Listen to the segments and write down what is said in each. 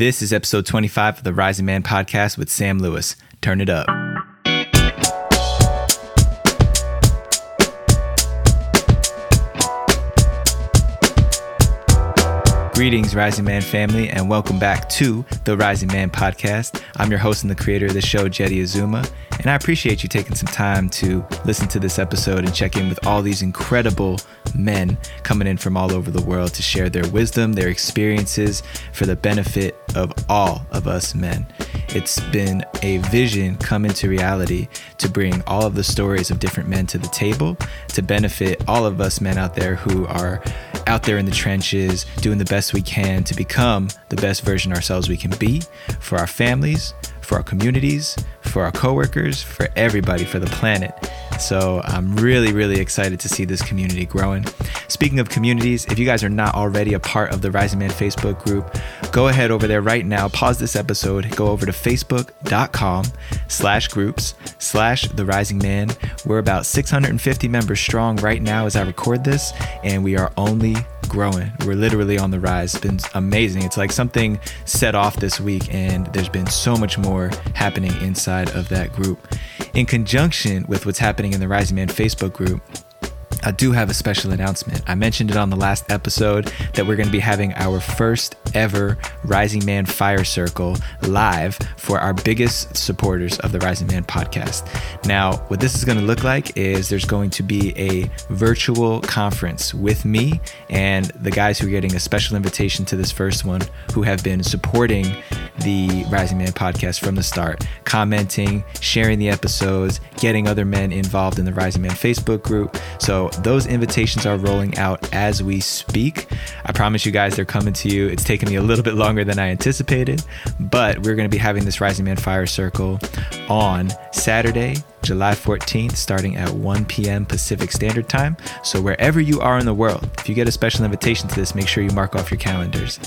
This is episode 25 of the Rising Man podcast with Sam Lewis. Turn it up. Greetings, Rising Man family, and welcome back to the Rising Man podcast. I'm your host and the creator of the show, Jeddy Azuma, and I appreciate you taking some time to listen to this episode and check in with all these incredible men coming in from all over the world to share their wisdom, their experiences for the benefit of all of us men. It's been a vision come into reality to bring all of the stories of different men to the table to benefit all of us men out there who are out there in the trenches doing the best we can to become the best version ourselves we can be for our families, for our communities, for our coworkers, for everybody, for the planet. So I'm really, really excited to see this community growing. Speaking of communities, if you guys are not already a part of the Rising Man Facebook group, go ahead over there right now, pause this episode, go over to facebook.com slash groups slash the rising man. We're about 650 members strong right now as I record this, and we are only growing. We're literally on the rise. It's been amazing. It's like something set off this week, and there's been so much more happening inside of that group. In conjunction with what's happening in the Rising Man Facebook group, I do have a special announcement. I mentioned it on the last episode that we're going to be having our first ever Rising Man Fire Circle live for our biggest supporters of the Rising Man podcast. Now, what this is going to look like is there's going to be a virtual conference with me and the guys who are getting a special invitation to this first one who have been supporting the Rising Man podcast from the start, commenting, sharing the episodes, getting other men involved in the Rising Man Facebook group. So those invitations are rolling out as we speak. I promise you guys they're coming to you. It's taken me a little bit longer than I anticipated, but we're going to be having this Rising Man Fire Circle on Saturday, July 14th, starting at 1 p.m. Pacific Standard Time. So, wherever you are in the world, if you get a special invitation to this, make sure you mark off your calendars.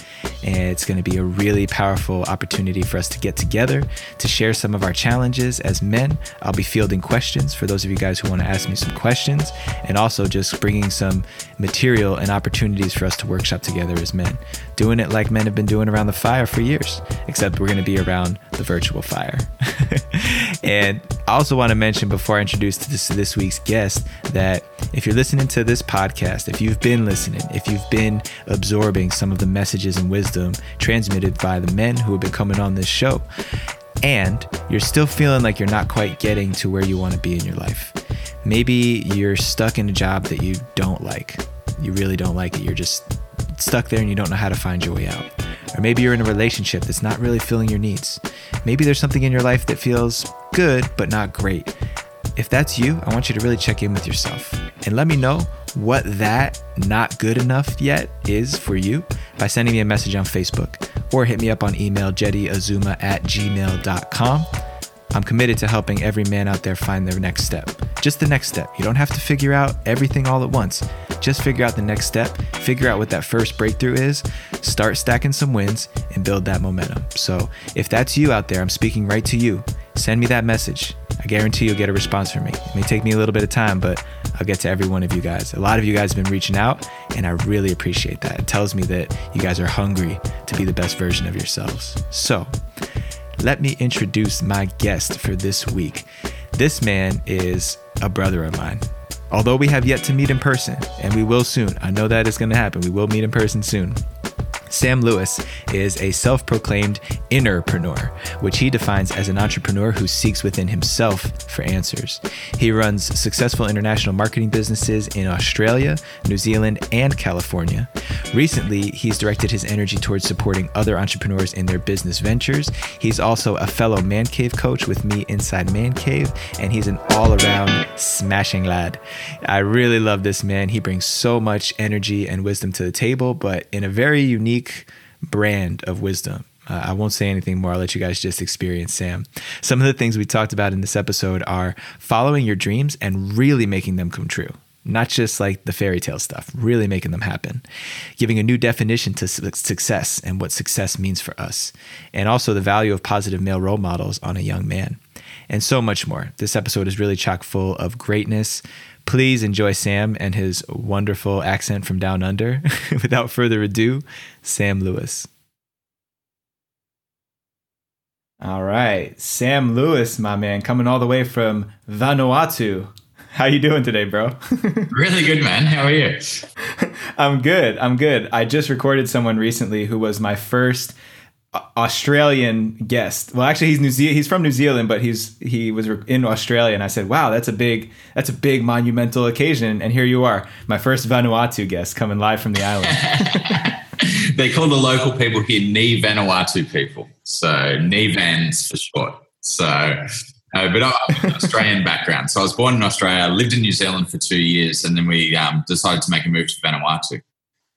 And it's going to be a really powerful opportunity for us to get together to share some of our challenges as men. I'll be fielding questions for those of you guys who want to ask me some questions, and also just bringing some material and opportunities for us to workshop together as men. Doing it like men have been doing around the fire for years, except we're going to be around the virtual fire. and I also want to mention before I introduce this, this week's guest that if you're listening to this podcast, if you've been listening, if you've been absorbing some of the messages and wisdom transmitted by the men who have been coming on this show, and you're still feeling like you're not quite getting to where you want to be in your life, maybe you're stuck in a job that you don't like. You really don't like it. You're just stuck there and you don't know how to find your way out. Or maybe you're in a relationship that's not really filling your needs. Maybe there's something in your life that feels good but not great. If that's you, I want you to really check in with yourself and let me know what that not good enough yet is for you by sending me a message on Facebook or hit me up on email jeddyazuma at gmail.com. I'm committed to helping every man out there find their next step. Just the next step. You don't have to figure out everything all at once. Just figure out the next step, figure out what that first breakthrough is, start stacking some wins, and build that momentum. So if that's you out there, I'm speaking right to you. Send me that message. I guarantee you'll get a response from me. It may take me a little bit of time, but I'll get to every one of you guys. A lot of you guys have been reaching out, and I really appreciate that. It tells me that you guys are hungry to be the best version of yourselves. So, let me introduce my guest for this week. This man is a brother of mine. Although we have yet to meet in person, and we will soon, I know that is going to happen. We will meet in person soon. Sam Lewis is a self proclaimed innerpreneur, which he defines as an entrepreneur who seeks within himself for answers. He runs successful international marketing businesses in Australia, New Zealand, and California. Recently, he's directed his energy towards supporting other entrepreneurs in their business ventures. He's also a fellow Man Cave coach with me inside Man Cave, and he's an all around smashing lad. I really love this man. He brings so much energy and wisdom to the table, but in a very unique brand of wisdom. Uh, I won't say anything more. I'll let you guys just experience Sam. Some of the things we talked about in this episode are following your dreams and really making them come true. Not just like the fairy tale stuff, really making them happen. Giving a new definition to success and what success means for us. And also the value of positive male role models on a young man. And so much more. This episode is really chock full of greatness, Please enjoy Sam and his wonderful accent from down under. Without further ado, Sam Lewis. All right, Sam Lewis, my man, coming all the way from Vanuatu. How you doing today, bro? really good, man. How are you? I'm good. I'm good. I just recorded someone recently who was my first Australian guest. Well, actually, he's New Ze- he's from New Zealand, but he's he was in Australia, and I said, "Wow, that's a big that's a big monumental occasion." And here you are, my first Vanuatu guest, coming live from the island. they call the local people here Ni Vanuatu people, so Ni Vans for short. So uh, but I have an Australian background. So I was born in Australia, lived in New Zealand for two years, and then we um, decided to make a move to Vanuatu.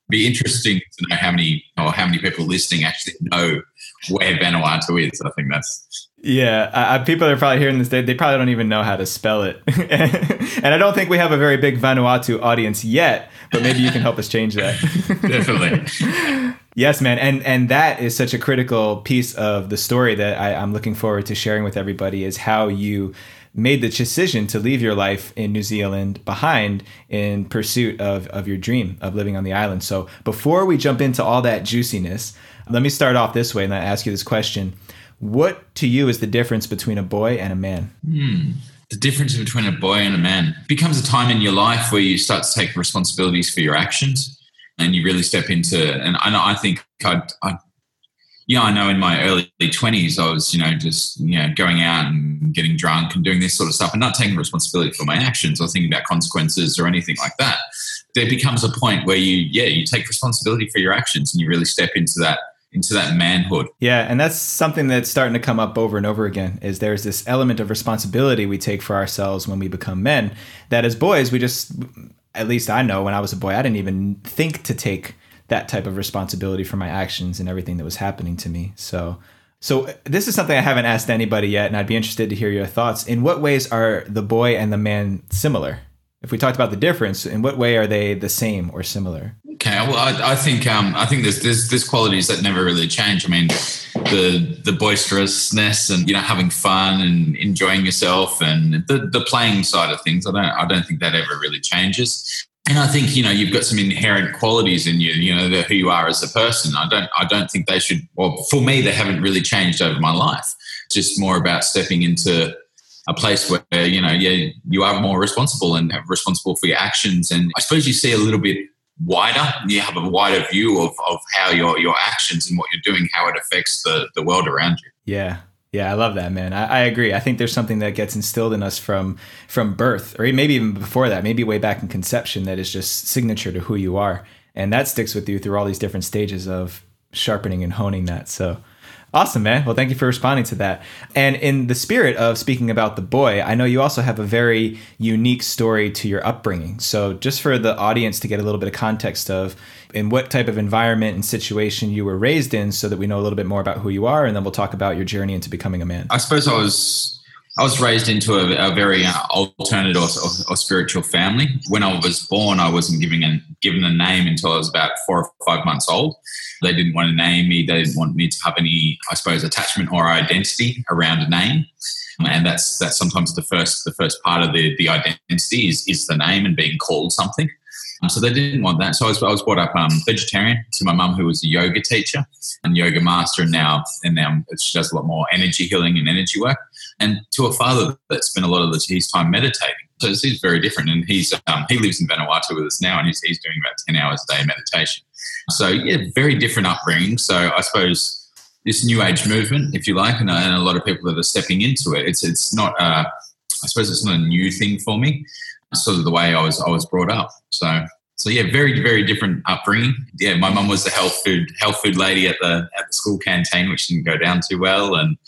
Be interesting to know how many or how many people listening actually know where Vanuatu is. I think that's yeah. Uh, people are probably hearing this. They, they probably don't even know how to spell it, and I don't think we have a very big Vanuatu audience yet. But maybe you can help us change that. Definitely. Yes, man, and and that is such a critical piece of the story that I, I'm looking forward to sharing with everybody is how you made the decision to leave your life in New Zealand behind in pursuit of, of your dream of living on the island. So before we jump into all that juiciness, let me start off this way and I ask you this question. What to you is the difference between a boy and a man? Hmm. The difference between a boy and a man becomes a time in your life where you start to take responsibilities for your actions and you really step into and I, I think I, I yeah, I know in my early 20s, I was, you know, just, you know, going out and getting drunk and doing this sort of stuff and not taking responsibility for my actions or thinking about consequences or anything like that. There becomes a point where you, yeah, you take responsibility for your actions and you really step into that into that manhood. Yeah, and that's something that's starting to come up over and over again is there's this element of responsibility we take for ourselves when we become men that as boys we just at least I know when I was a boy, I didn't even think to take that type of responsibility for my actions and everything that was happening to me. So, so this is something I haven't asked anybody yet, and I'd be interested to hear your thoughts. In what ways are the boy and the man similar? If we talked about the difference, in what way are they the same or similar? Okay, well, I, I think um, I think there's, there's there's qualities that never really change. I mean, the the boisterousness and you know having fun and enjoying yourself and the the playing side of things. I don't I don't think that ever really changes. And I think you know you've got some inherent qualities in you. You know who you are as a person. I don't I don't think they should. Well, for me, they haven't really changed over my life. Just more about stepping into a place where you know yeah you are more responsible and responsible for your actions. And I suppose you see a little bit wider. You have a wider view of, of how your, your actions and what you're doing, how it affects the, the world around you. Yeah. Yeah, I love that, man. I, I, agree. I think there's something that gets instilled in us from from birth, or maybe even before that, maybe way back in conception, that is just signature to who you are, and that sticks with you through all these different stages of sharpening and honing that. So, Awesome, man. Well, thank you for responding to that. And in the spirit of speaking about the boy, I know you also have a very unique story to your upbringing. So, just for the audience to get a little bit of context of in what type of environment and situation you were raised in, so that we know a little bit more about who you are, and then we'll talk about your journey into becoming a man. I suppose I was. I was raised into a, a very uh, alternate or, or, or, spiritual family. When I was born, I wasn't given a, given a name until I was about four or five months old. They didn't want to name me. They didn't want me to have any, I suppose, attachment or identity around a name. And that's that's sometimes the first the first part of the the identity is is the name and being called something. Um, so they didn't want that. So I was, I was brought up um, vegetarian to my mum, who was a yoga teacher and yoga master, and now and now she does a lot more energy healing and energy work. And to a father that spent a lot of his time meditating. So this is very different. And he's um, he lives in Vanuatu with us now, and he's, he's doing about ten hours a day meditation. So yeah, very different upbringing. So I suppose this new age movement, if you like, and, and a lot of people that are stepping into it, it's it's not. Uh, I suppose it's not a new thing for me. Sort of the way I was I was brought up. So so yeah, very very different upbringing. Yeah, my mum was the health food health food lady at the at the school canteen, which didn't go down too well, and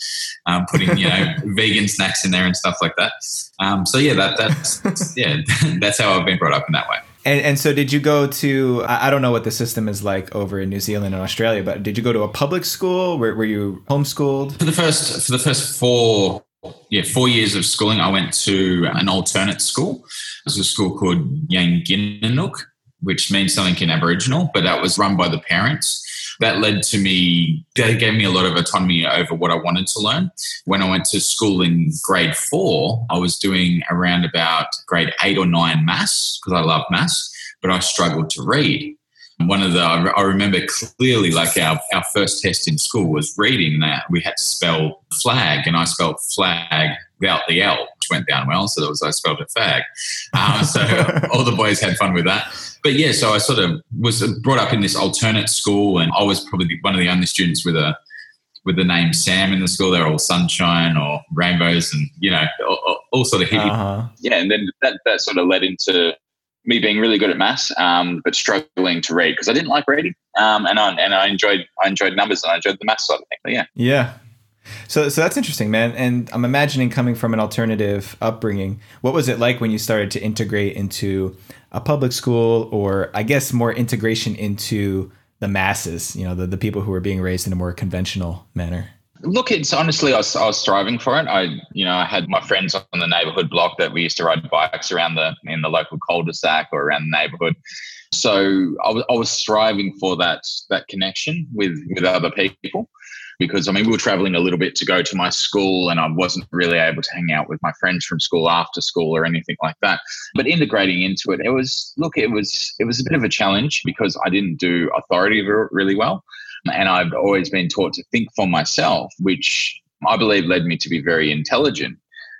um, putting you know vegan snacks in there and stuff like that. Um, so yeah, that that's yeah that's how I've been brought up in that way. And, and so, did you go to? I don't know what the system is like over in New Zealand and Australia, but did you go to a public school? Were, were you homeschooled? For the first for the first four yeah four years of schooling, I went to an alternate school. It was a school called Yanginanook, which means something in Aboriginal, but that was run by the parents that led to me, that gave me a lot of autonomy over what I wanted to learn. When I went to school in grade four, I was doing around about grade eight or nine maths because I love maths, but I struggled to read. one of the I remember clearly like our, our first test in school was reading that we had to spell flag and I spelled flag without the L, which went down well. So that was I spelled a fag. Um, so all the boys had fun with that. But yeah, so I sort of was brought up in this alternate school, and I was probably one of the only students with a with the name Sam in the school. They're all sunshine or rainbows, and you know, all, all sort of hippie. Uh-huh. Yeah, and then that that sort of led into me being really good at maths, um, but struggling to read because I didn't like reading, um, and I and I enjoyed I enjoyed numbers and I enjoyed the maths side of things. But yeah, yeah. So, so that's interesting, man. And I'm imagining coming from an alternative upbringing, what was it like when you started to integrate into a public school, or I guess more integration into the masses? You know, the the people who were being raised in a more conventional manner. Look, it's honestly, I was, I was striving for it. I, you know, I had my friends on the neighborhood block that we used to ride bikes around the in the local cul-de-sac or around the neighborhood. So I was, I was striving for that that connection with with other people because I mean we were traveling a little bit to go to my school and I wasn't really able to hang out with my friends from school after school or anything like that. But integrating into it, it was look, it was it was a bit of a challenge because I didn't do authority really well. And I've always been taught to think for myself, which I believe led me to be very intelligent.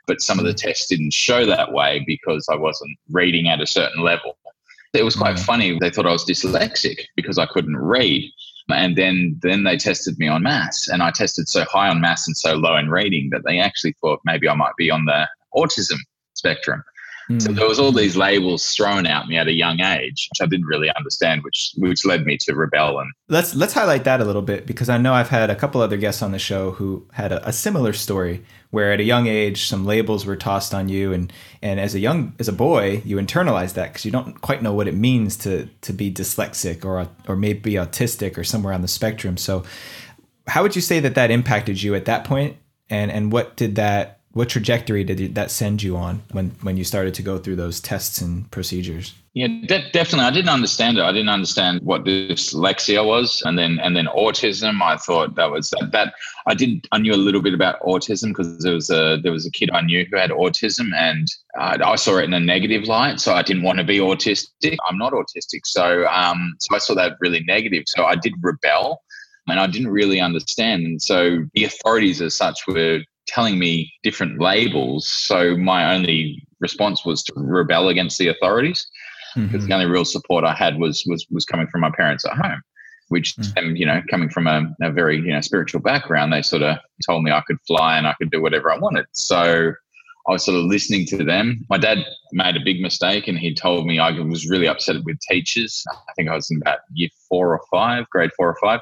But some of the mm. tests didn't show that way because I wasn't reading at a certain level. It was quite funny. They thought I was dyslexic because I couldn't read. And then, then they tested me on maths, and I tested so high on maths and so low in reading that they actually thought maybe I might be on the autism spectrum. So hmm. there was all these labels thrown at me at a young age, which I didn't really understand, which which led me to rebel. And let's let's highlight that a little bit because I know I've had a couple other guests on the show who had a, a similar story where at a young age some labels were tossed on you, and and as a young as a boy you internalize that because you don't quite know what it means to to be dyslexic or or maybe autistic or somewhere on the spectrum. So how would you say that that impacted you at that point, and and what did that what trajectory did that send you on when when you started to go through those tests and procedures? Yeah, de- definitely. I didn't understand it. I didn't understand what dyslexia was, and then and then autism. I thought that was that. that I did. I knew a little bit about autism because there was a there was a kid I knew who had autism, and I, I saw it in a negative light. So I didn't want to be autistic. I'm not autistic, so um, so I saw that really negative. So I did rebel and I didn't really understand. And so the authorities as such were telling me different labels. So my only response was to rebel against the authorities because mm-hmm. the only real support I had was was was coming from my parents at home, which mm-hmm. you know coming from a, a, very you know spiritual background, they sort of told me I could fly and I could do whatever I wanted. So I was sort of listening to them. My dad made a big mistake and he told me I was really upset with teachers. I think I was in about year four or five, grade four or five.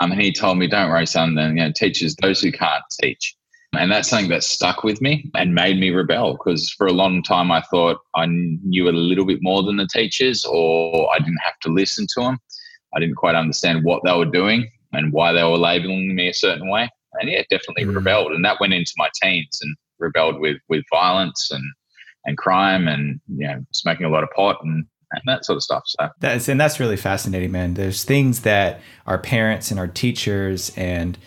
Um, and he told me, "Don't worry, son. Then you know, teachers, those who can't teach." And that's something that stuck with me and made me rebel because for a long time I thought I knew a little bit more than the teachers or I didn't have to listen to them. I didn't quite understand what they were doing and why they were labeling me a certain way. And yeah, definitely mm. rebelled. And that went into my teens and rebelled with, with violence and, and crime and, you know, smoking a lot of pot and and that sort of stuff. So that's and that's really fascinating, man. There's things that our parents and our teachers and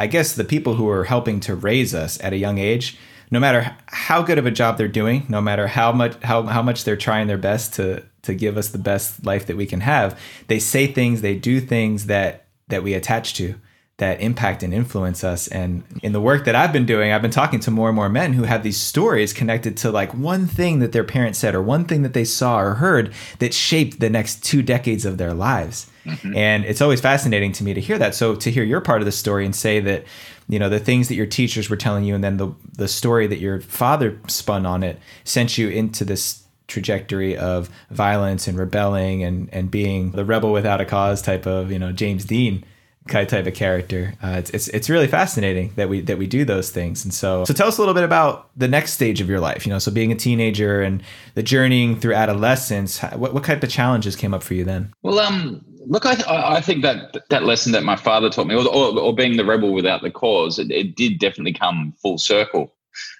I guess the people who are helping to raise us at a young age, no matter how good of a job they're doing, no matter how much how, how much they're trying their best to to give us the best life that we can have, they say things, they do things that that we attach to that impact and influence us. And in the work that I've been doing, I've been talking to more and more men who have these stories connected to like one thing that their parents said or one thing that they saw or heard that shaped the next two decades of their lives. Mm-hmm. And it's always fascinating to me to hear that. So to hear your part of the story and say that, you know, the things that your teachers were telling you and then the the story that your father spun on it sent you into this trajectory of violence and rebelling and and being the rebel without a cause type of, you know, James Dean type of character. Uh, it's, it's it's really fascinating that we that we do those things. And so so tell us a little bit about the next stage of your life. You know, so being a teenager and the journeying through adolescence. What what type of challenges came up for you then? Well, um, look, I I think that that lesson that my father taught me, or or, or being the rebel without the cause, it, it did definitely come full circle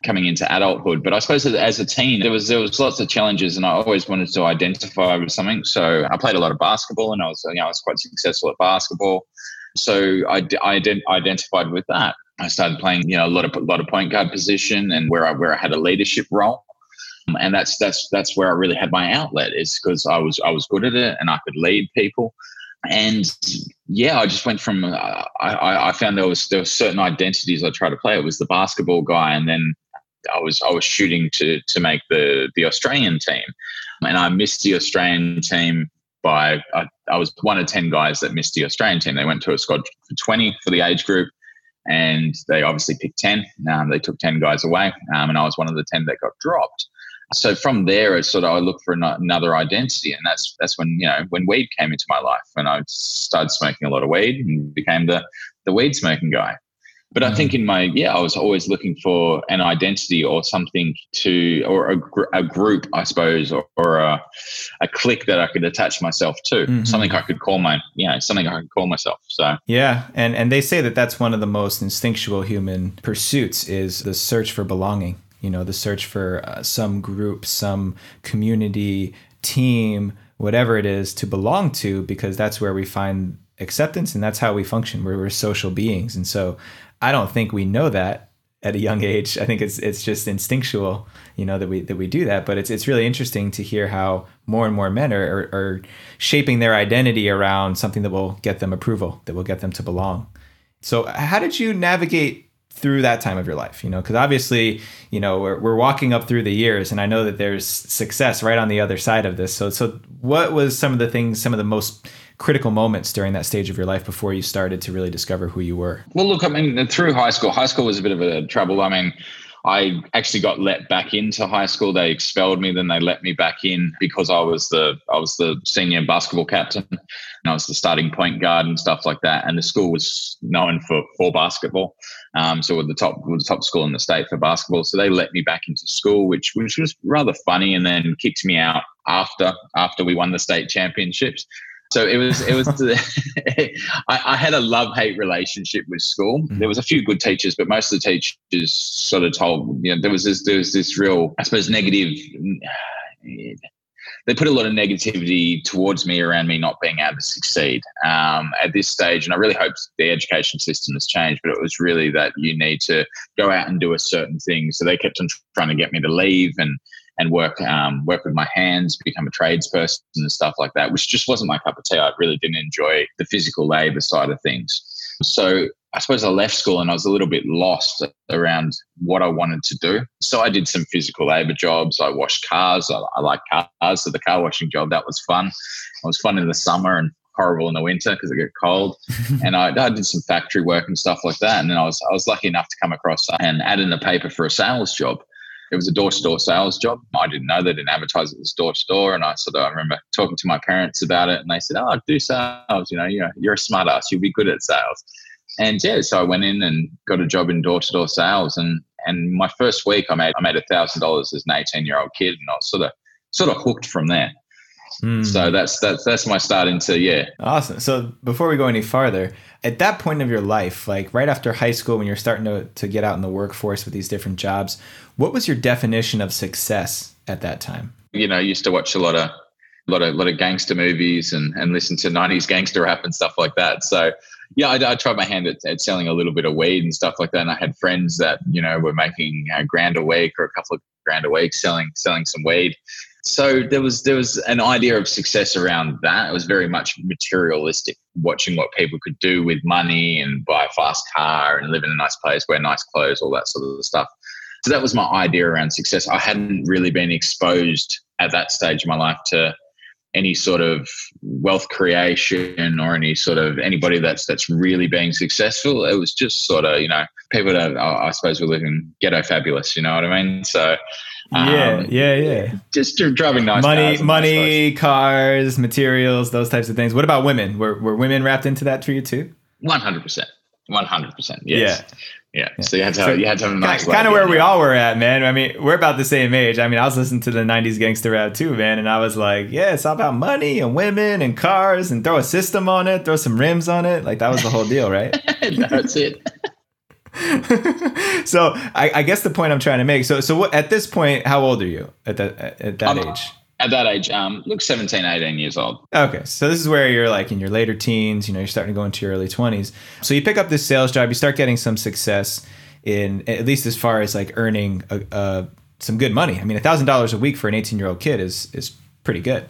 coming into adulthood. But I suppose as a teen, there was there was lots of challenges, and I always wanted to identify with something. So I played a lot of basketball, and I was you know I was quite successful at basketball. So I, I identified with that. I started playing, you know, a lot of a lot of point guard position and where I where I had a leadership role. Um, and that's that's that's where I really had my outlet is because I was I was good at it and I could lead people. and yeah, I just went from uh, I, I found there was there were certain identities I tried to play. It was the basketball guy, and then I was I was shooting to to make the the Australian team, and I missed the Australian team by I, I was one of ten guys that missed the Australian team. They went to a squad for twenty for the age group, and they obviously picked ten. Um, they took ten guys away, um, and I was one of the ten that got dropped so from there, it's sort of I look for another identity, and that's that's when you know when weed came into my life, and I started smoking a lot of weed and became the the weed smoking guy. But mm-hmm. I think in my yeah, I was always looking for an identity or something to or a, a group, I suppose, or, or a a clique that I could attach myself to, mm-hmm. something I could call my you know something I could call myself. So yeah, and and they say that that's one of the most instinctual human pursuits is the search for belonging you know the search for uh, some group some community team whatever it is to belong to because that's where we find acceptance and that's how we function we're, we're social beings and so i don't think we know that at a young age. I think it's it's just instinctual you know that we that we do that. But it's it's really interesting to hear how more and more men are, are, are shaping their identity around something that will get them approval that will get them to belong. So how did you navigate through that time of your life you know because obviously you know we're, we're walking up through the years and i know that there's success right on the other side of this so so what was some of the things some of the most critical moments during that stage of your life before you started to really discover who you were well look i mean through high school high school was a bit of a trouble i mean I actually got let back into high school. They expelled me, then they let me back in because I was the I was the senior basketball captain and I was the starting point guard and stuff like that. And the school was known for for basketball. Um, so we're the top we're the top school in the state for basketball. So they let me back into school, which which was rather funny, and then kicked me out after after we won the state championships. So it was it was I, I, had a love hate relationship with school. Mm-hmm. There was a few good teachers, but most of the teachers sort of told you know there was this there was this real I suppose negative. They put a lot of negativity towards me around me not being able to succeed um, at this stage, and I really hope the education system has changed. But it was really that you need to go out and do a certain thing. So they kept on trying to get me to leave and and work um, work with my hands, become a tradesperson and stuff like that, which just wasn't my cup of tea. I really didn't enjoy the physical labor side of things. So I suppose I left school and I was a little bit lost around what I wanted to do. So I did some physical labor jobs. I washed cars. I, I like cars. So the car washing job, that was fun. It was fun in the summer and horrible in the winter because it get cold. and I, I, did some factory work and stuff like that. And then I was I was lucky enough to come across and add in the paper for a sales job it was a door to door sales job. I didn't know they didn't advertise it was door to door. And I sort of I remember talking to my parents about it and they said, Oh, do sales, you know, you're, you're a smart ass, you'll be good at sales. And yeah, so I went in and got a job in door to door sales. And and my first week I made I made a thousand dollars as an 18 year old kid and I was sort of sort of hooked from there. Mm. So that's that's that's my start into yeah. Awesome. So before we go any farther, at that point of your life, like right after high school when you're starting to, to get out in the workforce with these different jobs, what was your definition of success at that time? You know, I used to watch a lot of a lot of lot of gangster movies and and listen to 90s gangster rap and stuff like that. So yeah, I, I tried my hand at, at, selling a little bit of weed and stuff like that. And I had friends that you know were making a grand a week or a couple of grand a week selling selling some weed so there was there was an idea of success around that. It was very much materialistic, watching what people could do with money and buy a fast car and live in a nice place, wear nice clothes, all that sort of stuff. So that was my idea around success. I hadn't really been exposed at that stage of my life to any sort of wealth creation or any sort of anybody that's that's really being successful. It was just sort of you know people that I suppose were living ghetto fabulous. You know what I mean? So yeah, um, yeah, yeah. Just driving nice money, money, cars, materials, those types of things. What about women? Were were women wrapped into that for you too? One hundred percent. One hundred percent. Yes. Yeah. Yeah. So you had to, have, so you had to have a nice kind, of where we all were at, man. I mean, we're about the same age. I mean, I was listening to the '90s gangster rap too, man, and I was like, yeah, it's all about money and women and cars, and throw a system on it, throw some rims on it. Like that was the whole deal, right? That's it. so I, I, guess the point I'm trying to make. So so what, at this point, how old are you at that at that age? At that age, um, look 17, 18 years old. Okay, so this is where you're like in your later teens. You know, you're starting to go into your early 20s. So you pick up this sales job. You start getting some success in at least as far as like earning a, a, some good money. I mean, a thousand dollars a week for an 18 year old kid is is pretty good.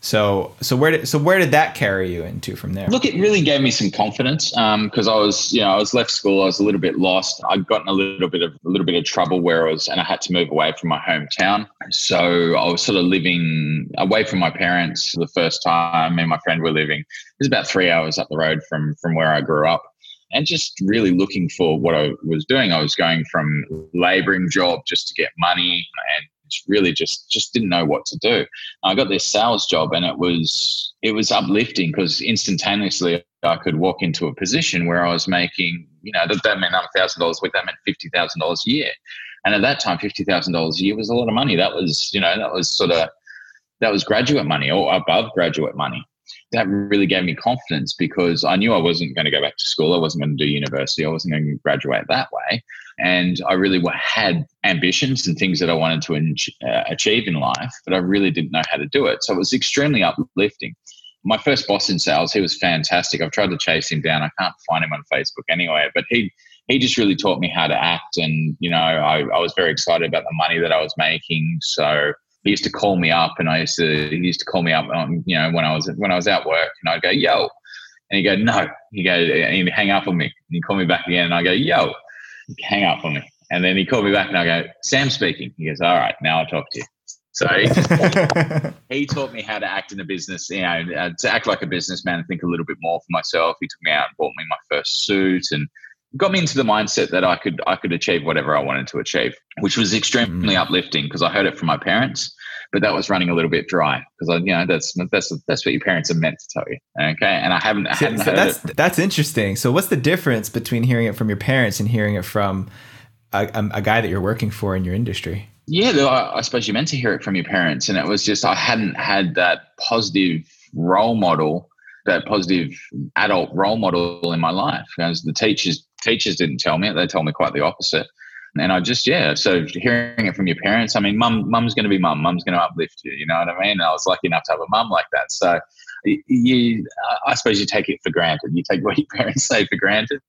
So so where did so where did that carry you into from there? Look, it really gave me some confidence because um, I was you know I was left school. I was a little bit lost. I'd gotten a little bit of a little bit of trouble where I was, and I had to move away from my hometown. So I was sort of living away from my parents for the first time. Me and my friend were living. It was about three hours up the road from from where I grew up and just really looking for what I was doing. I was going from laboring job just to get money and really just just didn't know what to do. I got this sales job and it was it was uplifting because instantaneously I could walk into a position where I was making, you know, that, that meant thousand dollars a week, that meant fifty thousand dollars a year. And at that time, fifty thousand dollars a year was a lot of money. That was, you know, that was sort of that was graduate money or above graduate money that really gave me confidence because I knew I wasn't going to go back to school. I wasn't going to do university. I wasn't going to graduate that way. And I really had ambitions and things that I wanted to uh, achieve in life, but I really didn't know how to do it. So it was extremely uplifting. My first boss in sales, he was fantastic. I've tried to chase him down. I can't find him on Facebook anyway, but he he just really taught me how to act. And, you know, I, I was very excited about the money that I was making. So he used to call me up and I used to, he used to call me up, um, you know, when I was, when I was at work and I'd go, yo, and he'd go, no, he go, and he'd hang up on me and he'd call me back again and I'd go, yo, hang up on me. And then he called me back and I go, Sam speaking. He goes, all right, now I'll talk to you. So he, taught me how to act in a business, you know, uh, to act like a businessman and think a little bit more for myself. He took me out and bought me my first suit and got me into the mindset that I could I could achieve whatever I wanted to achieve, which was extremely mm. uplifting because I heard it from my parents, but that was running a little bit dry because I you know that's that's that's what your parents are meant to tell you. Okay, and I haven't. I hadn't so that's that's interesting. So what's the difference between hearing it from your parents and hearing it from a, a guy that you're working for in your industry? Yeah, I, I suppose you're meant to hear it from your parents, and it was just I hadn't had that positive role model that positive adult role model in my life. Because the teachers teachers didn't tell me it; they told me quite the opposite. And I just yeah, so hearing it from your parents. I mean, mum, mum's going to be mum. Mum's going to uplift you. You know what I mean? I was lucky enough to have a mum like that. So you, I suppose you take it for granted. You take what your parents say for granted.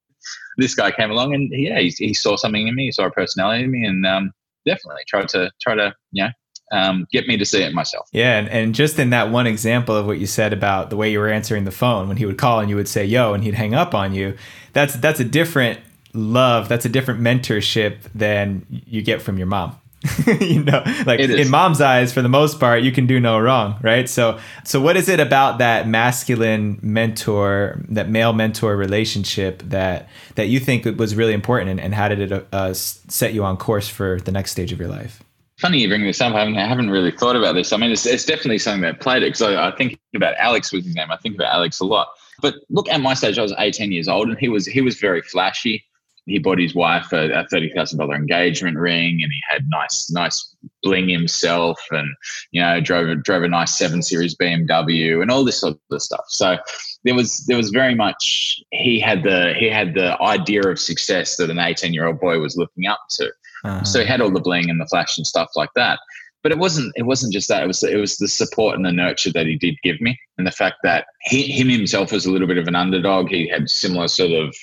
This guy came along and yeah, he, he saw something in me. He saw a personality in me, and um, definitely tried to try to you know um, get me to see it myself. Yeah, and, and just in that one example of what you said about the way you were answering the phone when he would call and you would say "yo" and he'd hang up on you, that's that's a different love. That's a different mentorship than you get from your mom. you know, like in mom's eyes, for the most part, you can do no wrong, right? So, so what is it about that masculine mentor, that male mentor relationship that that you think was really important, and, and how did it uh, set you on course for the next stage of your life? funny you bring this up. I haven't, I haven't really thought about this. I mean, it's, it's definitely something that played it because I, I, think about Alex with his name. I think about Alex a lot. But look, at my stage, I was 18 years old, and he was he was very flashy. He bought his wife a, a thirty thousand dollar engagement ring, and he had nice nice bling himself, and you know drove a, drove a nice seven series BMW, and all this sort of stuff. So there was there was very much he had the he had the idea of success that an 18 year old boy was looking up to uh-huh. So he had all the bling and the flash and stuff like that. But it wasn't it wasn't just that. It was it was the support and the nurture that he did give me, and the fact that he him himself was a little bit of an underdog. He had similar sort of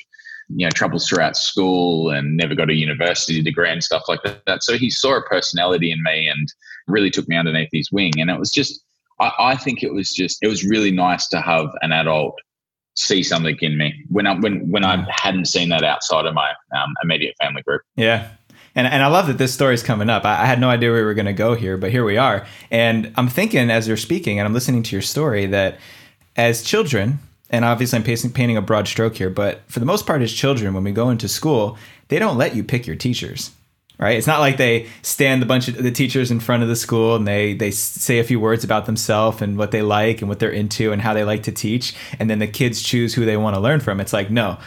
you know troubles throughout school and never got a university degree and stuff like that. So he saw a personality in me and really took me underneath his wing. And it was just I, I think it was just it was really nice to have an adult see something in me when I when when I hadn't seen that outside of my um, immediate family group. Yeah, and, and I love that this story is coming up. I, I had no idea we were going to go here, but here we are. And I'm thinking as you're speaking and I'm listening to your story that as children, and obviously I'm painting a broad stroke here, but for the most part, as children, when we go into school, they don't let you pick your teachers right? It's not like they stand the bunch of the teachers in front of the school and they they say a few words about themselves and what they like and what they're into and how they like to teach, and then the kids choose who they want to learn from. It's like no,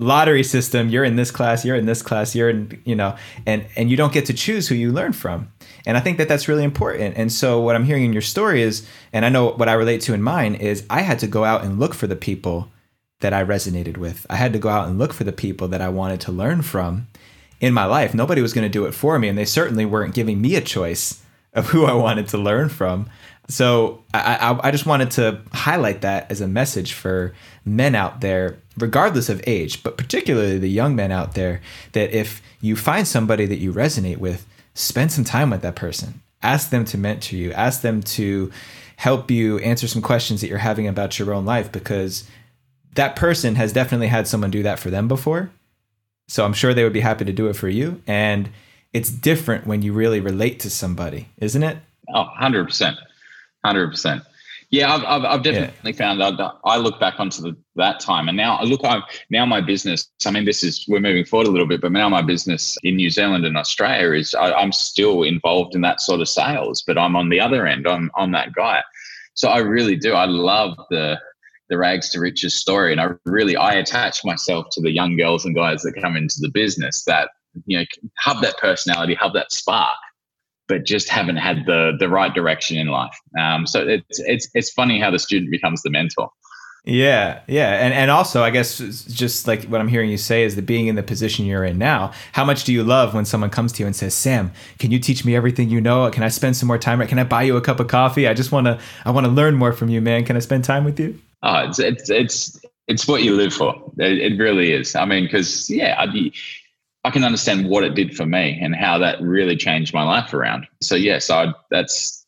lottery system you're in this class you're in this class you're in you know and and you don't get to choose who you learn from. And i think that that's really important. And so what i'm hearing in your story is and i know what i relate to in mine is i had to go out and look for the people that i resonated with. I had to go out and look for the people that i wanted to learn from in my life. Nobody was going to do it for me and they certainly weren't giving me a choice of who i wanted to learn from so I, I, I just wanted to highlight that as a message for men out there regardless of age, but particularly the young men out there, that if you find somebody that you resonate with, spend some time with that person. Ask them to mentor you. Ask them to help you answer some questions that you're having about your own life because that person has definitely had someone do that for them before. So I'm sure they would be happy to do it for you. And it's different when you really relate to somebody, isn't it? Oh, 100%. 100%. Yeah, I've, I've, I've definitely yeah. found that I look back onto the, that time, and now I look. I now my business. I mean, this is we're moving forward a little bit, but now my business in New Zealand and Australia is I, I'm still involved in that sort of sales, but I'm on the other end. I'm I'm that guy. So I really do. I love the the rags to riches story, and I really I attach myself to the young girls and guys that come into the business that you know have that personality, have that spark but just haven't had the the right direction in life. Um, so it's it's it's funny how the student becomes the mentor. Yeah, yeah, and and also I guess just like what I'm hearing you say is that being in the position you're in now, how much do you love when someone comes to you and says, "Sam, can you teach me everything you know? Can I spend some more time? Can I buy you a cup of coffee? I just want to I want to learn more from you, man. Can I spend time with you?" Oh, it's it's it's it's what you live for. It, it really is. I mean, because yeah, I'd be I can understand what it did for me and how that really changed my life around. So yes, I that's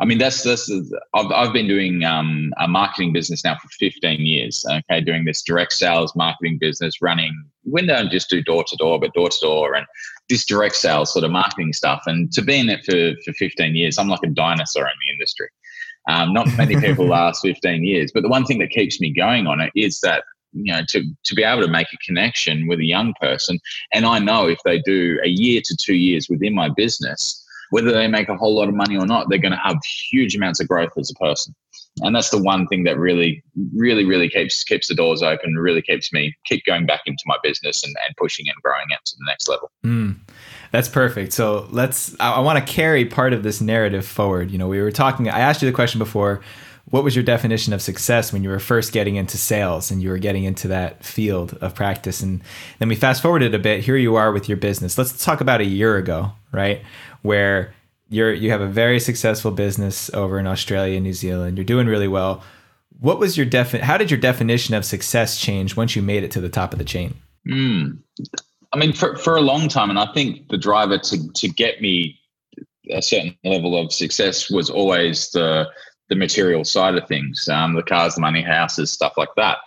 I mean that's this I've I've been doing um, a marketing business now for 15 years. Okay, doing this direct sales marketing business, running we don't just do door to door, but door to door and this direct sales sort of marketing stuff. And to be in it for for 15 years, I'm like a dinosaur in the industry. Um, not many people last 15 years, but the one thing that keeps me going on it is that you know to to be able to make a connection with a young person. And i know if they do a year to two years within my business whether they make a whole lot of money or not they're going to have huge amounts of growth as a person. And that's the one thing that really really really keeps keeps the doors open really keeps me keep going back into my business and, and pushing and growing it to the next level. Mm, that's perfect. So let's i, I want to carry part of this narrative forward. You know we were talking i asked you the question before what was your definition of success when you were first getting into sales and you were getting into that field of practice? And then we fast forwarded a bit. Here you are with your business. Let's talk about a year ago right? Where you're you have a very successful business over in australia and new zealand. You're doing really well. What was your defi- how did your definition of success change once you made it to the top of the chain? Mm. i mean for, for a long time and i think the driver to to get me a certain level of success was always the the material side of things, um, the cars, the money, houses, stuff like that.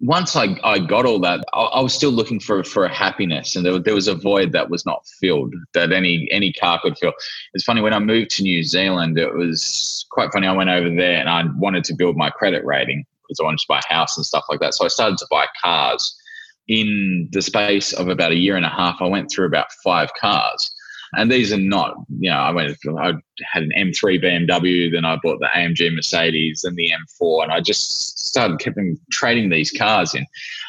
Once I, I got all that, I, I was still looking for for a happiness, and there, there was a void that was not filled that any any car could fill. It's funny when I moved to New Zealand, it was quite funny. I went over there and I wanted to build my credit rating because I wanted to buy a house and stuff like that. So I started to buy cars. In the space of about a year and a half, I went through about five cars and these are not, you know, I went, I had an M3 BMW, then I bought the AMG Mercedes and the M4, and I just started keeping trading these cars in,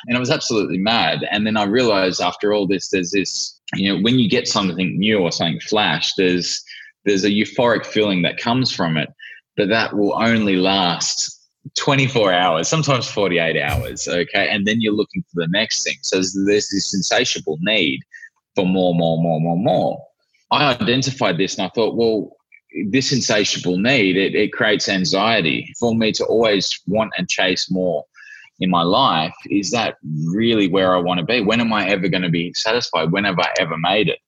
and I was absolutely mad. And then I realized after all this, there's this, you know, when you get something new or something flash, there's there's a euphoric feeling that comes from it, but that will only last 24 hours, sometimes 48 hours. Okay. And then you're looking for the next thing. So there's this insatiable need for more, more, more, more, more. I identified this and I thought, well, this insatiable need, it, it creates anxiety for me to always want and chase more in my life. Is that really where I want to be? When am I ever going to be satisfied? When have I ever made it?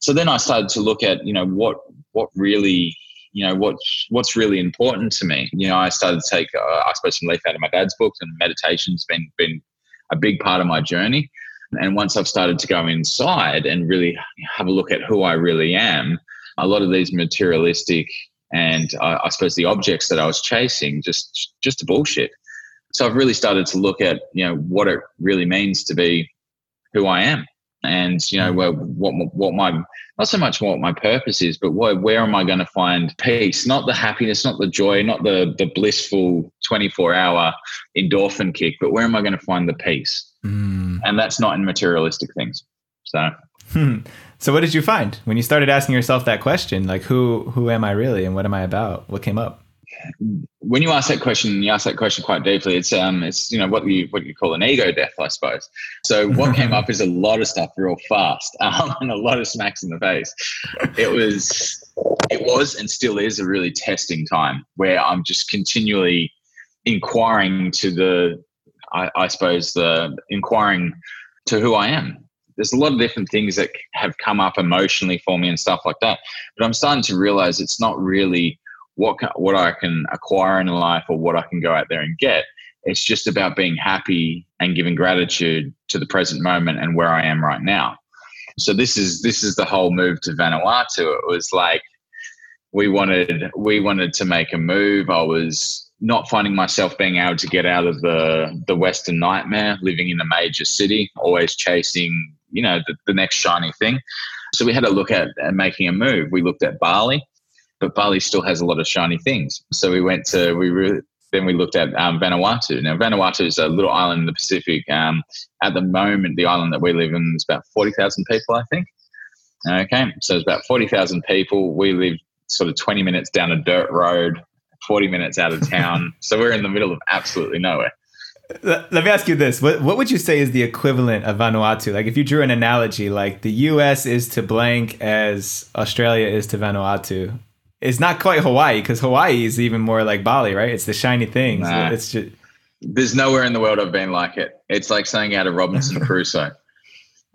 So then I started to look at, you know, what what really, you know, what what's really important to me. You know, I started to take, uh, I suppose, some leaf out of my dad's books, and meditation's been been a big part of my journey. And once I've started to go inside and really have a look at who I really am, a lot of these materialistic and uh, I suppose the objects that I was chasing just just bullshit. So I've really started to look at you know what it really means to be who I am, and you know what what my not so much what my purpose is, but where, where am I going to find peace? Not the happiness, not the joy, not the the blissful twenty four hour endorphin kick, but where am I going to find the peace? Mm. And that's not in materialistic things. So. Hmm. So what did you find when you started asking yourself that question? Like who who am I really and what am I about? What came up? When you ask that question, you ask that question quite deeply. It's um it's you know what you what you call an ego death, I suppose. So what came up is a lot of stuff real fast um, and a lot of smacks in the face. It was it was and still is a really testing time where I'm just continually inquiring to the I, I suppose, the inquiring to who I am. There's a lot of different things that have come up emotionally for me and stuff like that. But I'm starting to realize it's not really what what I can acquire in life or what I can go out there and get. It's just about being happy and giving gratitude to the present moment and where I am right now. So this is this is the whole move to Vanuatu. It was like we wanted we wanted to make a move. I was not finding myself being able to get out of the the Western nightmare, living in a major city, always chasing you know the, the next shiny thing. So we had to look at, making a move. We looked at Bali, but Bali still has a lot of shiny things. So we went to we really then we looked at um, Vanuatu. Now, Vanuatu is a little island in the Pacific. Um, at the moment, the island that we live in is about 40,000 people, I think. Okay, so it's about 40,000 people. We live sort of 20 minutes down a dirt road, 40 minutes out of town. so we're in the middle of absolutely nowhere. Let me ask you this. What, what would you say is the equivalent of Vanuatu? Like if you drew an analogy, like the US is to blank as Australia is to Vanuatu. It's not quite Hawaii because Hawaii is even more like Bali, right? It's the shiny things. Nah. It's just there's nowhere in the world I've been like it. It's like saying out of Robinson Crusoe.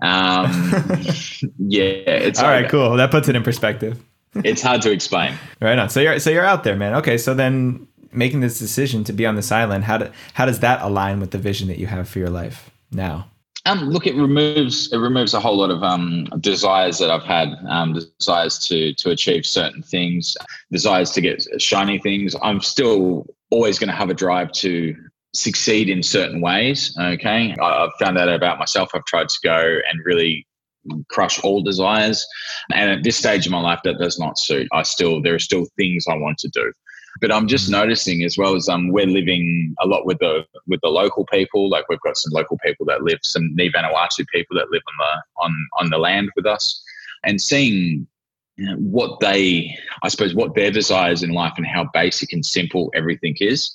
Um, yeah, it's all right. Cool. That puts it in perspective. It's hard to explain. Right on. So you're so you're out there, man. Okay, so then making this decision to be on this island, how do, how does that align with the vision that you have for your life now? Um, look, it removes it removes a whole lot of um, desires that I've had, um, desires to to achieve certain things, desires to get shiny things. I'm still always going to have a drive to succeed in certain ways. Okay, I've found that about myself. I've tried to go and really crush all desires, and at this stage of my life, that does not suit. I still there are still things I want to do. But I'm just noticing as well as um, we're living a lot with the with the local people. Like we've got some local people that live, some Ni Vanuatu people that live on the on on the land with us, and seeing you know, what they, I suppose, what their desires in life and how basic and simple everything is.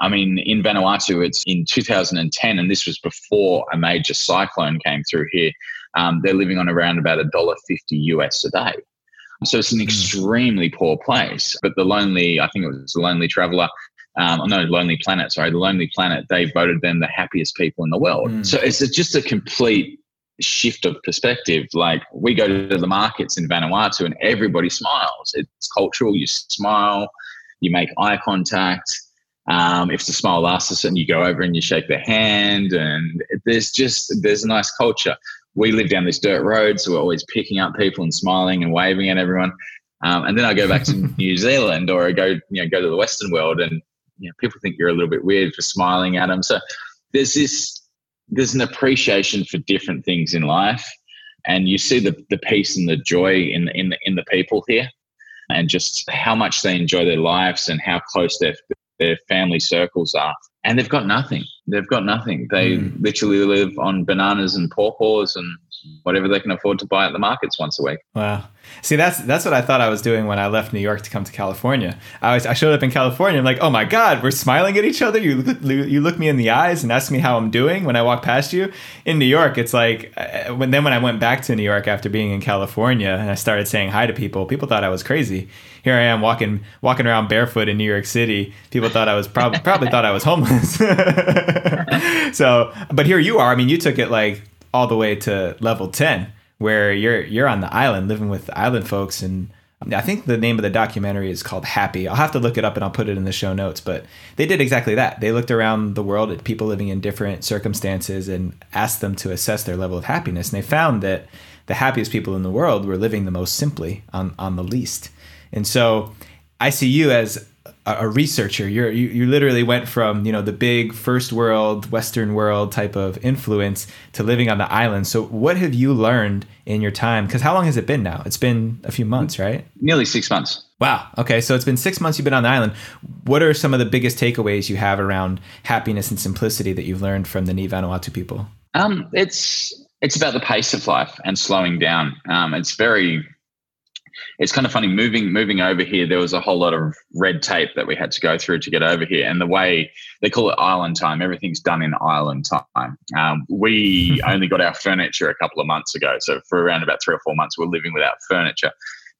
I mean, in Vanuatu, it's in 2010, and this was before a major cyclone came through here. Um, they're living on around about a dollar fifty US a day. So it's an hmm. extremely poor place. But the Lonely, I think it was the Lonely Traveler, um, no, Lonely Planet, sorry, the Lonely Planet, they voted them the happiest people in the world. Mm. So it's just a complete shift of perspective. Like we go to the markets in Vanuatu and everybody smiles. It's cultural. You smile, you make eye contact. Um, if the smile lasts a you go over and you shake their hand, and there's just there's a nice culture we live down this dirt road, so we're always picking up people and smiling and waving at everyone. Um, and then I go back to New Zealand or I go, you know, go to the Western world, and you know, people think you're a little bit weird for smiling at them. So there's this, there's an appreciation for different things in life, and you see the the peace and the joy in the, in the in the people here, and just how much they enjoy their lives and how close their their family circles are and they've got nothing. They've got nothing. They mm. literally live on bananas and pawpaws and whatever they can afford to buy at the markets once a week. Wow. See, that's that's what I thought I was doing when I left New York to come to California. I was I showed up in California. I'm like, oh my god, we're smiling at each other. You look, you look me in the eyes and ask me how I'm doing when I walk past you. In New York, it's like uh, when then when I went back to New York after being in California and I started saying hi to people, people thought I was crazy. Here I am walking walking around barefoot in New York City. People thought I was probably probably thought I was homeless. so, but here you are. I mean, you took it like all the way to level 10 where you're you're on the island living with the island folks and I think the name of the documentary is called Happy. I'll have to look it up and I'll put it in the show notes. But they did exactly that. They looked around the world at people living in different circumstances and asked them to assess their level of happiness. And they found that the happiest people in the world were living the most simply on, on the least. And so I see you as a researcher. You're, you you literally went from you know the big first world Western world type of influence to living on the island. So what have you learned in your time? Because how long has it been now? It's been a few months, right? Nearly six months. Wow. Okay, so it's been six months you've been on the island. What are some of the biggest takeaways you have around happiness and simplicity that you've learned from the Ni Vanuatu people? Um, it's it's about the pace of life and slowing down. Um, it's very it's kind of funny moving moving over here. There was a whole lot of red tape that we had to go through to get over here, and the way they call it island time, everything's done in island time. Um, we only got our furniture a couple of months ago, so for around about three or four months, we're living without furniture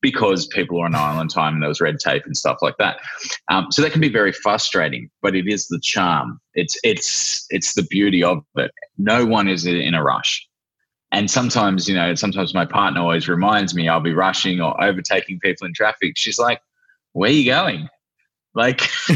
because people are on island time and there was red tape and stuff like that. Um, so that can be very frustrating, but it is the charm. It's it's it's the beauty of it. No one is in a rush and sometimes you know sometimes my partner always reminds me i'll be rushing or overtaking people in traffic she's like where are you going Like,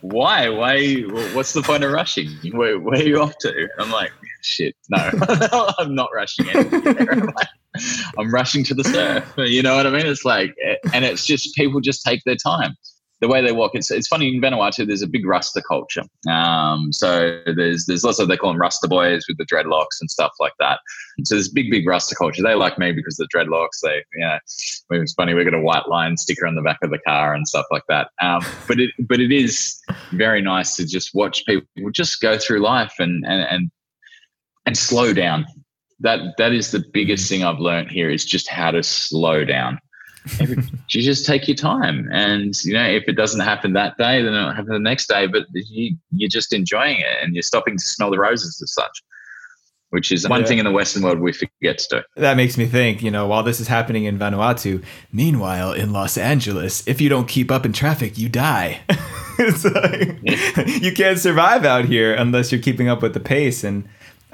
why? Why? What's the point of rushing? Where, where are you off to? I'm like, shit, no, I'm not rushing anywhere. I'm rushing to the surf. You know what I mean? It's like, and it's just people just take their time the way they walk. It's it's funny in Vanuatu. There's a big Rasta culture. Um, so there's there's lots of they call them Rasta boys with the dreadlocks and stuff like that. So there's big big Rasta culture. They like me because the dreadlocks. They you know it's funny. We got a white line sticker on the back of the car and stuff like that. Um, but it but it is very nice to just watch people just go through life and and and and slow down. That that is the biggest thing I've learned here is just how to slow down you just take your time and you know if it doesn't happen that day then it'll happen the next day but you, you're just enjoying it and you're stopping to smell the roses as such which is one yeah. thing in the western world we forget to do that makes me think you know while this is happening in vanuatu meanwhile in los angeles if you don't keep up in traffic you die it's like yeah. you can't survive out here unless you're keeping up with the pace and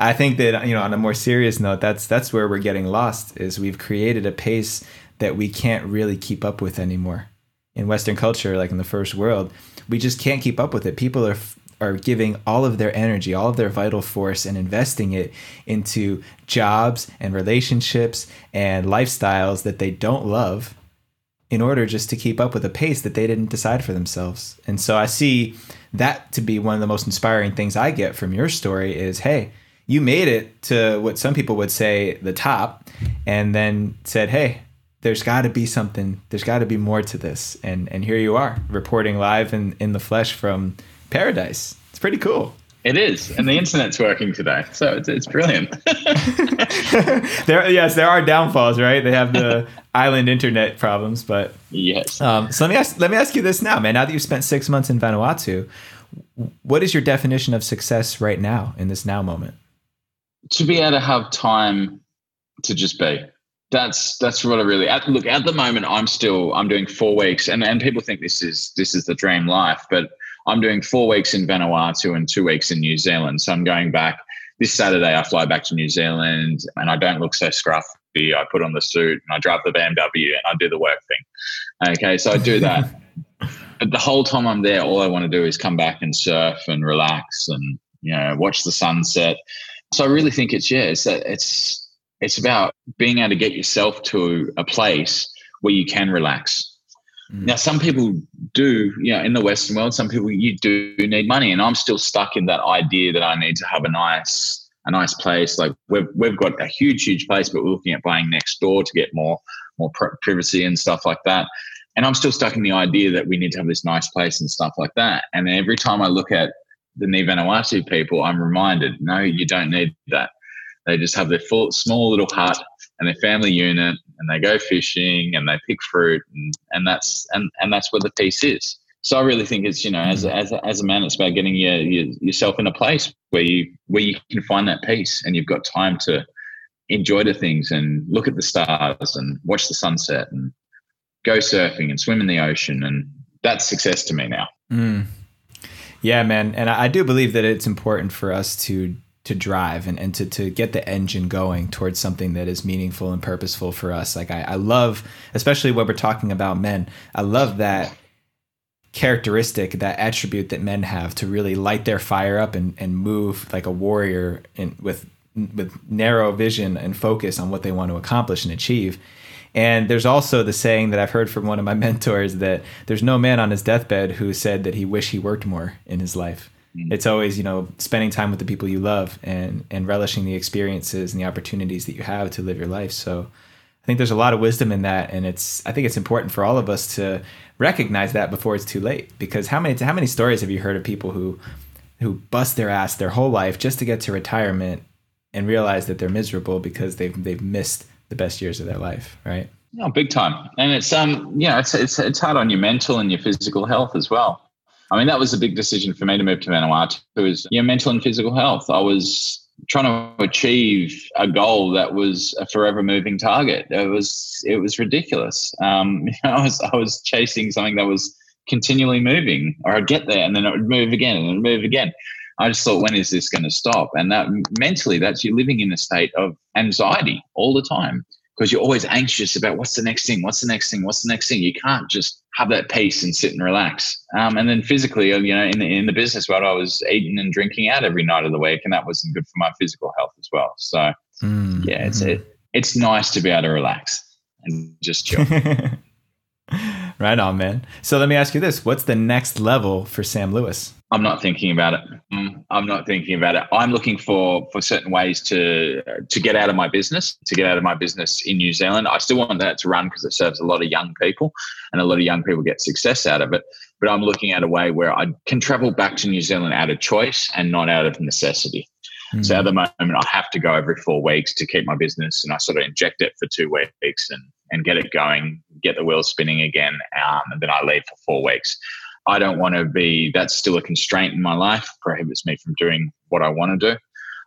I think that you know on a more serious note that's that's where we're getting lost is we've created a pace that we can't really keep up with anymore. In Western culture, like in the first world, we just can't keep up with it. People are are giving all of their energy, all of their vital force, and investing it into jobs and relationships and lifestyles that they don't love in order just to keep up with a pace that they didn't decide for themselves. And so I see that to be one of the most inspiring things I get from your story is hey, you made it to what some people would say the top and then said, hey, there's got to be something there's got to be more to this. And and here you are reporting live in in the flesh from paradise. It's pretty cool. It is and the internet's working today so it's, it's brilliant. There yes there are downfalls right? They have the island internet problems but yes. um, so let me ask let me ask you this now man. Now that you've spent six months in vanuatu what is your definition of success right now in this now moment? To be able to have time to just be that's that's what I really at, look at the moment. I'm still I'm doing four weeks, and and people think this is this is the dream life, but I'm doing four weeks in Vanuatu and two weeks in New Zealand. So I'm going back this Saturday. I fly back to New Zealand, and I don't look so scruffy. I put on the suit and I drive the BMW and I do the work thing. Okay, so I do that. but the whole time I'm there, all I want to do is come back and surf and relax and you know watch the sunset. So I really think it's yeah, it's it's it's about being able to get yourself to a place where you can relax. Mm. Now, some people do, you know, in the Western world, some people you do need money, and I'm still stuck in that idea that I need to have a nice, a nice place. Like we've we've got a huge, huge place, but we're looking at buying next door to get more, more privacy and stuff like that. And I'm still stuck in the idea that we need to have this nice place and stuff like that. And every time I look at the Ni Vanuatu people, I'm reminded, no, you don't need that. They just have their full, small little hut and their family unit, and they go fishing and they pick fruit, and, and that's and, and that's where the peace is. So I really think it's you know as a, as as a man, it's about getting your, your, yourself in a place where you where you can find that peace, and you've got time to enjoy the things and look at the stars and watch the sunset and go surfing and swim in the ocean, and that's success to me now. Mm. Yeah, man, and I do believe that it's important for us to to drive and, and to, to get the engine going towards something that is meaningful and purposeful for us. Like I, I love, especially when we're talking about men, I love that characteristic, that attribute that men have to really light their fire up and, and move like a warrior in, with with narrow vision and focus on what they want to accomplish and achieve. And there's also the saying that I've heard from one of my mentors that there's no man on his deathbed who said that he wished he worked more in his life. Mm-hmm. It's always, you know, spending time with the people you love and and relishing the experiences and the opportunities that you have to live your life. So I think there's a lot of wisdom in that and it's I think it's important for all of us to recognize that before it's too late because how many how many stories have you heard of people who who bust their ass their whole life just to get to retirement and realize that they're miserable because they've they've missed the best years of their life, right? No, big time. And it's um, you know, it's it's it's hard on your mental and your physical health as well. I mean, that was a big decision for me to move to Vanuatu. Was yeah, mental and physical health. I was trying to achieve a goal that was a forever moving target. It was it was ridiculous. Um, you know, I was I was chasing something that was continually moving, or I'd get there and then it would move again and move again. I just thought, when is this going to stop? And that mentally, that's you living in a state of anxiety all the time because you're always anxious about what's the next thing, what's the next thing, what's the next thing. You can't just have that peace and sit and relax. Um, and then physically, uh, you know, in the, in the business world, I was eating and drinking out every night of the week, and that wasn't good for my physical health as well. So, mm, yeah, it's mm-hmm. it, it's nice to be able to relax and just chill. right on, man. So let me ask you this: What's the next level for Sam Lewis? I'm not thinking about it. Mm, I'm not thinking about it. I'm looking for for certain ways to to get out of my business, to get out of my business in New Zealand. I still want that to run because it serves a lot of young people, and a lot of young people get success out of it. But I'm looking at a way where I can travel back to New Zealand out of choice and not out of necessity. Mm-hmm. So at the moment, I have to go every four weeks to keep my business, and I sort of inject it for two weeks and and get it going, get the wheels spinning again, um, and then I leave for four weeks. I don't want to be, that's still a constraint in my life, prohibits me from doing what I want to do.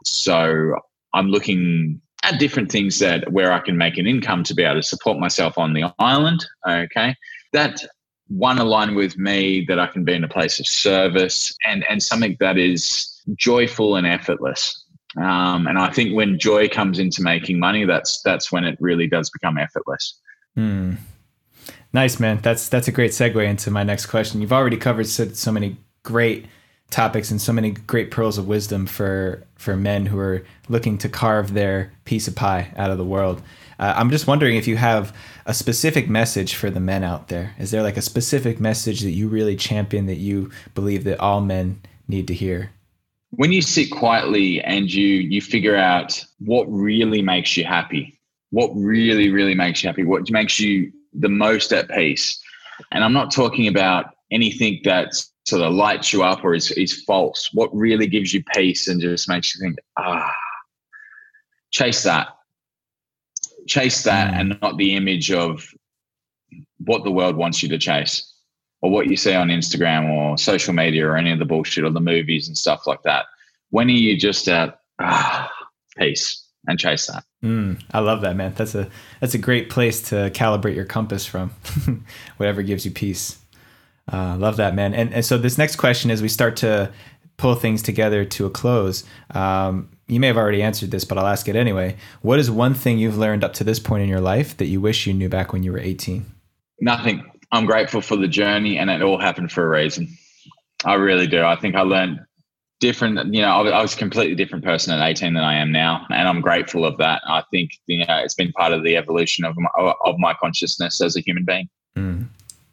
So I'm looking at different things that where I can make an income to be able to support myself on the island. Okay. That one aligned with me that I can be in a place of service and, and something that is joyful and effortless. Um, and I think when joy comes into making money, that's that's when it really does become effortless. Hmm. Nice, man. That's that's a great segue into my next question. You've already covered so, so many great topics and so many great pearls of wisdom for for men who are looking to carve their piece of pie out of the world. Uh, I'm just wondering if you have a specific message for the men out there. Is there like a specific message that you really champion that you believe that all men need to hear? When you sit quietly and you you figure out what really makes you happy, what really really makes you happy, what makes you the most at peace. And I'm not talking about anything that sort of lights you up or is, is false. What really gives you peace and just makes you think, ah, chase that. Chase that and not the image of what the world wants you to chase or what you see on Instagram or social media or any of the bullshit or the movies and stuff like that. When are you just at ah, peace and chase that? Mm, I love that, man. That's a that's a great place to calibrate your compass from. Whatever gives you peace. Uh, love that, man. And, and so this next question, as we start to pull things together to a close, um, you may have already answered this, but I'll ask it anyway. What is one thing you've learned up to this point in your life that you wish you knew back when you were 18? Nothing. I'm grateful for the journey, and it all happened for a reason. I really do. I think I learned different. You know, I was a completely different person at 18 than I am now, and I'm grateful of that. I think you know it's been part of the evolution of my, of my consciousness as a human being. Mm.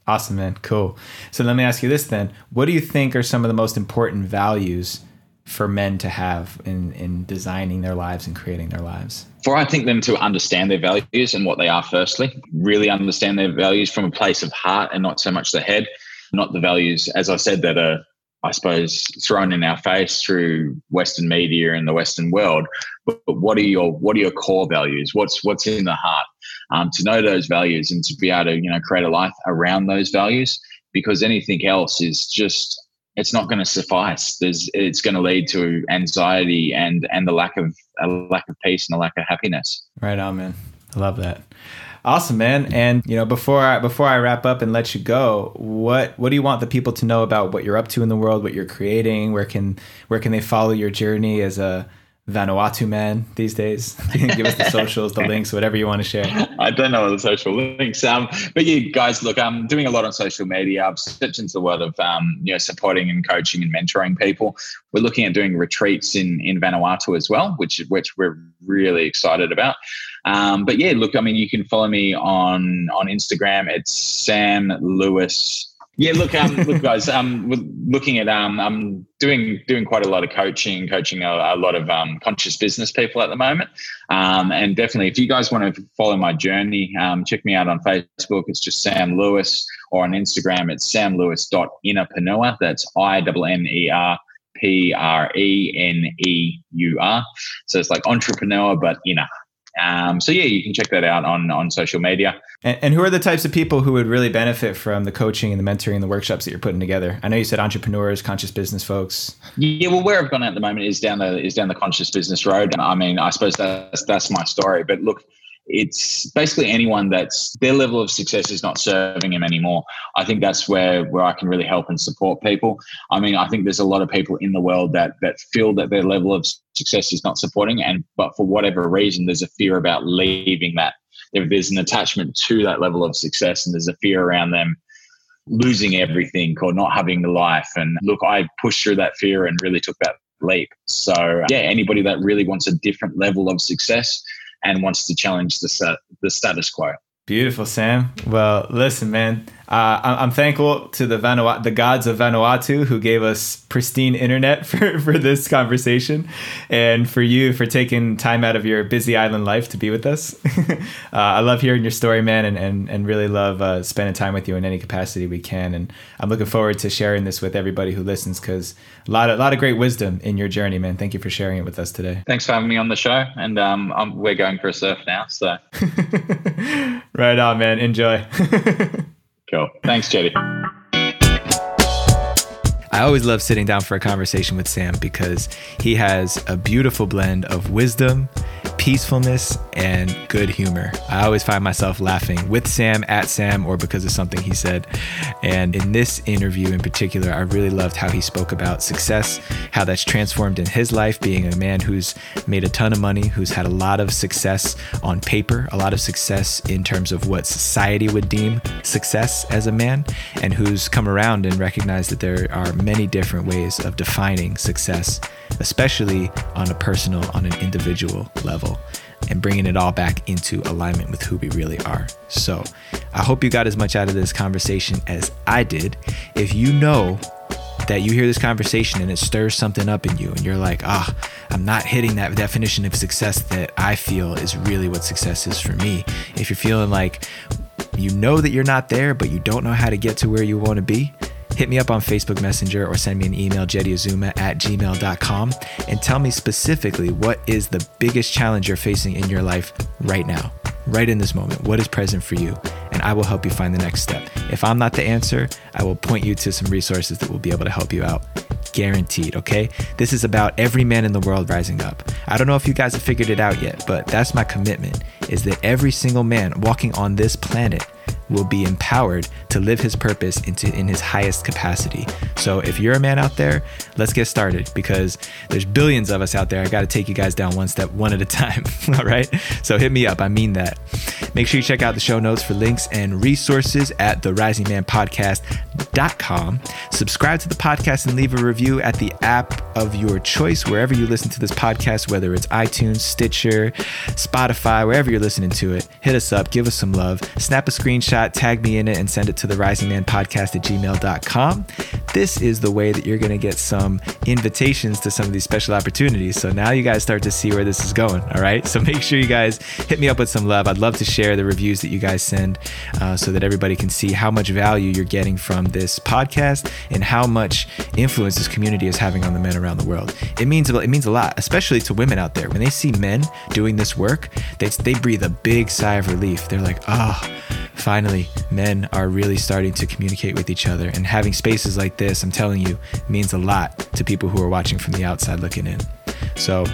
Awesome, man. Cool. So let me ask you this then: What do you think are some of the most important values for men to have in in designing their lives and creating their lives? For I think them to understand their values and what they are. Firstly, really understand their values from a place of heart and not so much the head. Not the values, as I said, that are I suppose, thrown in our face through Western media and the Western world. But, but what are your what are your core values? What's what's in the heart? Um, to know those values and to be able to you know create a life around those values, because anything else is just it's not going to suffice. There's it's going to lead to anxiety and and the lack of a lack of peace and a lack of happiness. Right on, man. I love that. Awesome, man. And you know, before I before I wrap up and let you go, what what do you want the people to know about what you're up to in the world, what you're creating? Where can where can they follow your journey as a Vanuatu man these days? Give us the socials, the links, whatever you want to share. I don't know the social links, um, but you guys, look, I'm doing a lot on social media. I've stepped into the world of um, you know supporting and coaching and mentoring people. We're looking at doing retreats in in Vanuatu as well, which which we're really excited about. Um, but yeah, look, I mean, you can follow me on on Instagram. It's Sam Lewis. Yeah, look, um, look, guys, um, looking at um, I'm doing doing quite a lot of coaching, coaching a, a lot of um, conscious business people at the moment, um, and definitely, if you guys want to follow my journey, um, check me out on Facebook. It's just Sam Lewis, or on Instagram, it's samlewis.innerpreneur. That's I N E R P R E N E U R. So it's like entrepreneur, but inner. Um, so yeah, you can check that out on on social media. And, and, who are the types of people who would really benefit from the coaching and the mentoring and the workshops that you're putting together? I know you said entrepreneurs, conscious business folks. Yeah, well, where I've gone at the moment is down the is down the conscious business road. I mean, I suppose that's that's my story. But look, it's basically anyone that's their level of success is not serving them anymore. I think that's where where I can really help and support people. I mean, I think there's a lot of people in the world that that feel that their level of success is not supporting, and but for whatever reason, there's a fear about leaving that. There's an attachment to that level of success, and there's a fear around them losing everything or not having the life. And look, I pushed through that fear and really took that leap. So yeah, anybody that really wants a different level of success and wants to challenge the, the status quo. Beautiful, Sam. Well, listen, man. Uh, I'm thankful to the Vanuatu, the gods of Vanuatu who gave us pristine internet for, for this conversation, and for you for taking time out of your busy island life to be with us. uh, I love hearing your story, man, and and, and really love uh, spending time with you in any capacity we can. And I'm looking forward to sharing this with everybody who listens because a lot of a lot of great wisdom in your journey, man. Thank you for sharing it with us today. Thanks for having me on the show, and um, we're going for a surf now, so. right on, man. Enjoy. Cool. Thanks, Jetty. I always love sitting down for a conversation with Sam because he has a beautiful blend of wisdom peacefulness and good humor. I always find myself laughing with Sam, at Sam, or because of something he said. And in this interview in particular, I really loved how he spoke about success, how that's transformed in his life, being a man who's made a ton of money, who's had a lot of success on paper, a lot of success in terms of what society would deem success as a man, and who's come around and recognized that there are many different ways of defining success, especially on a personal, on an individual level and bringing it all back into alignment with who we really are. So, I hope you got as much out of this conversation as I did. If you know that you hear this conversation and it stirs something up in you, and you're like, ah, I'm not hitting that definition of success that I feel is really what success is for me. If you're feeling like you know that you're not there, but you don't know how to get to where you want to be, hit me up on Facebook Messenger or send me an email, jettyazuma at gmail.com, and tell me specifically what is the biggest challenge you're facing in your life right now, right in this moment. What is present for you? And I will help you find the next step. If I'm not the answer, I will point you to some resources that will be able to help you out. Guaranteed, okay? This is about every man in the world rising up. I don't know if you guys have figured it out yet, but that's my commitment is that every single man walking on this planet will be empowered to live his purpose into in his highest capacity. So if you're a man out there, let's get started because there's billions of us out there. I got to take you guys down one step one at a time, all right? So hit me up. I mean that. Make sure you check out the show notes for links and resources at therisingmanpodcast.com. Subscribe to the podcast and leave a review at the app of your choice wherever you listen to this podcast, whether it's iTunes, Stitcher, Spotify, wherever you're listening to it. Hit us up, give us some love, snap a screenshot tag me in it, and send it to the rising man podcast at gmail.com. This is the way that you're going to get some invitations to some of these special opportunities. So now you guys start to see where this is going. All right. So make sure you guys hit me up with some love. I'd love to share the reviews that you guys send uh, so that everybody can see how much value you're getting from this podcast and how much influence this community is having on the men around the world. It means it means a lot, especially to women out there. When they see men doing this work, they, they breathe a big sigh of relief. They're like, oh, Finally, men are really starting to communicate with each other, and having spaces like this, I'm telling you, means a lot to people who are watching from the outside looking in. So,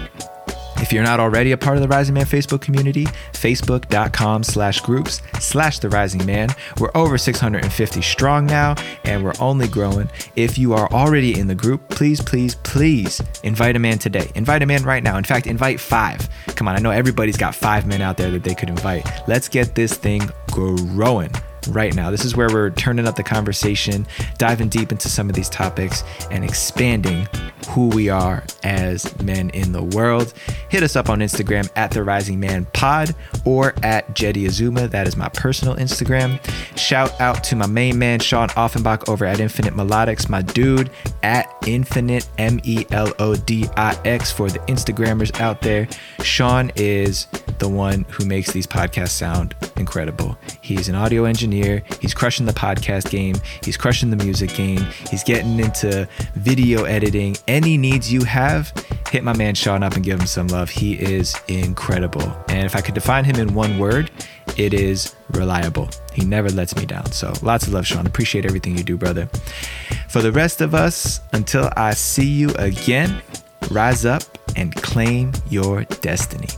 if you're not already a part of the Rising Man Facebook community, facebook.com slash groups slash the Rising Man. We're over 650 strong now, and we're only growing. If you are already in the group, please, please, please invite a man today. Invite a man right now. In fact, invite five. Come on, I know everybody's got five men out there that they could invite. Let's get this thing growing right now. This is where we're turning up the conversation, diving deep into some of these topics, and expanding who we are as men in the world. Hit us up on Instagram at the Rising Man Pod or at Jetty Azuma. That is my personal Instagram. Shout out to my main man Sean Offenbach over at Infinite Melodix, my dude at Infinite M E L O D I X for the Instagrammers out there. Sean is the one who makes these podcasts sound incredible. He's an audio engineer. He's crushing the podcast game. He's crushing the music game. He's getting into video editing. Any needs you have, hit my man Sean up and give him some love. He is incredible. And if I could define him in one word, it is reliable. He never lets me down. So lots of love, Sean. Appreciate everything you do, brother. For the rest of us, until I see you again, rise up and claim your destiny.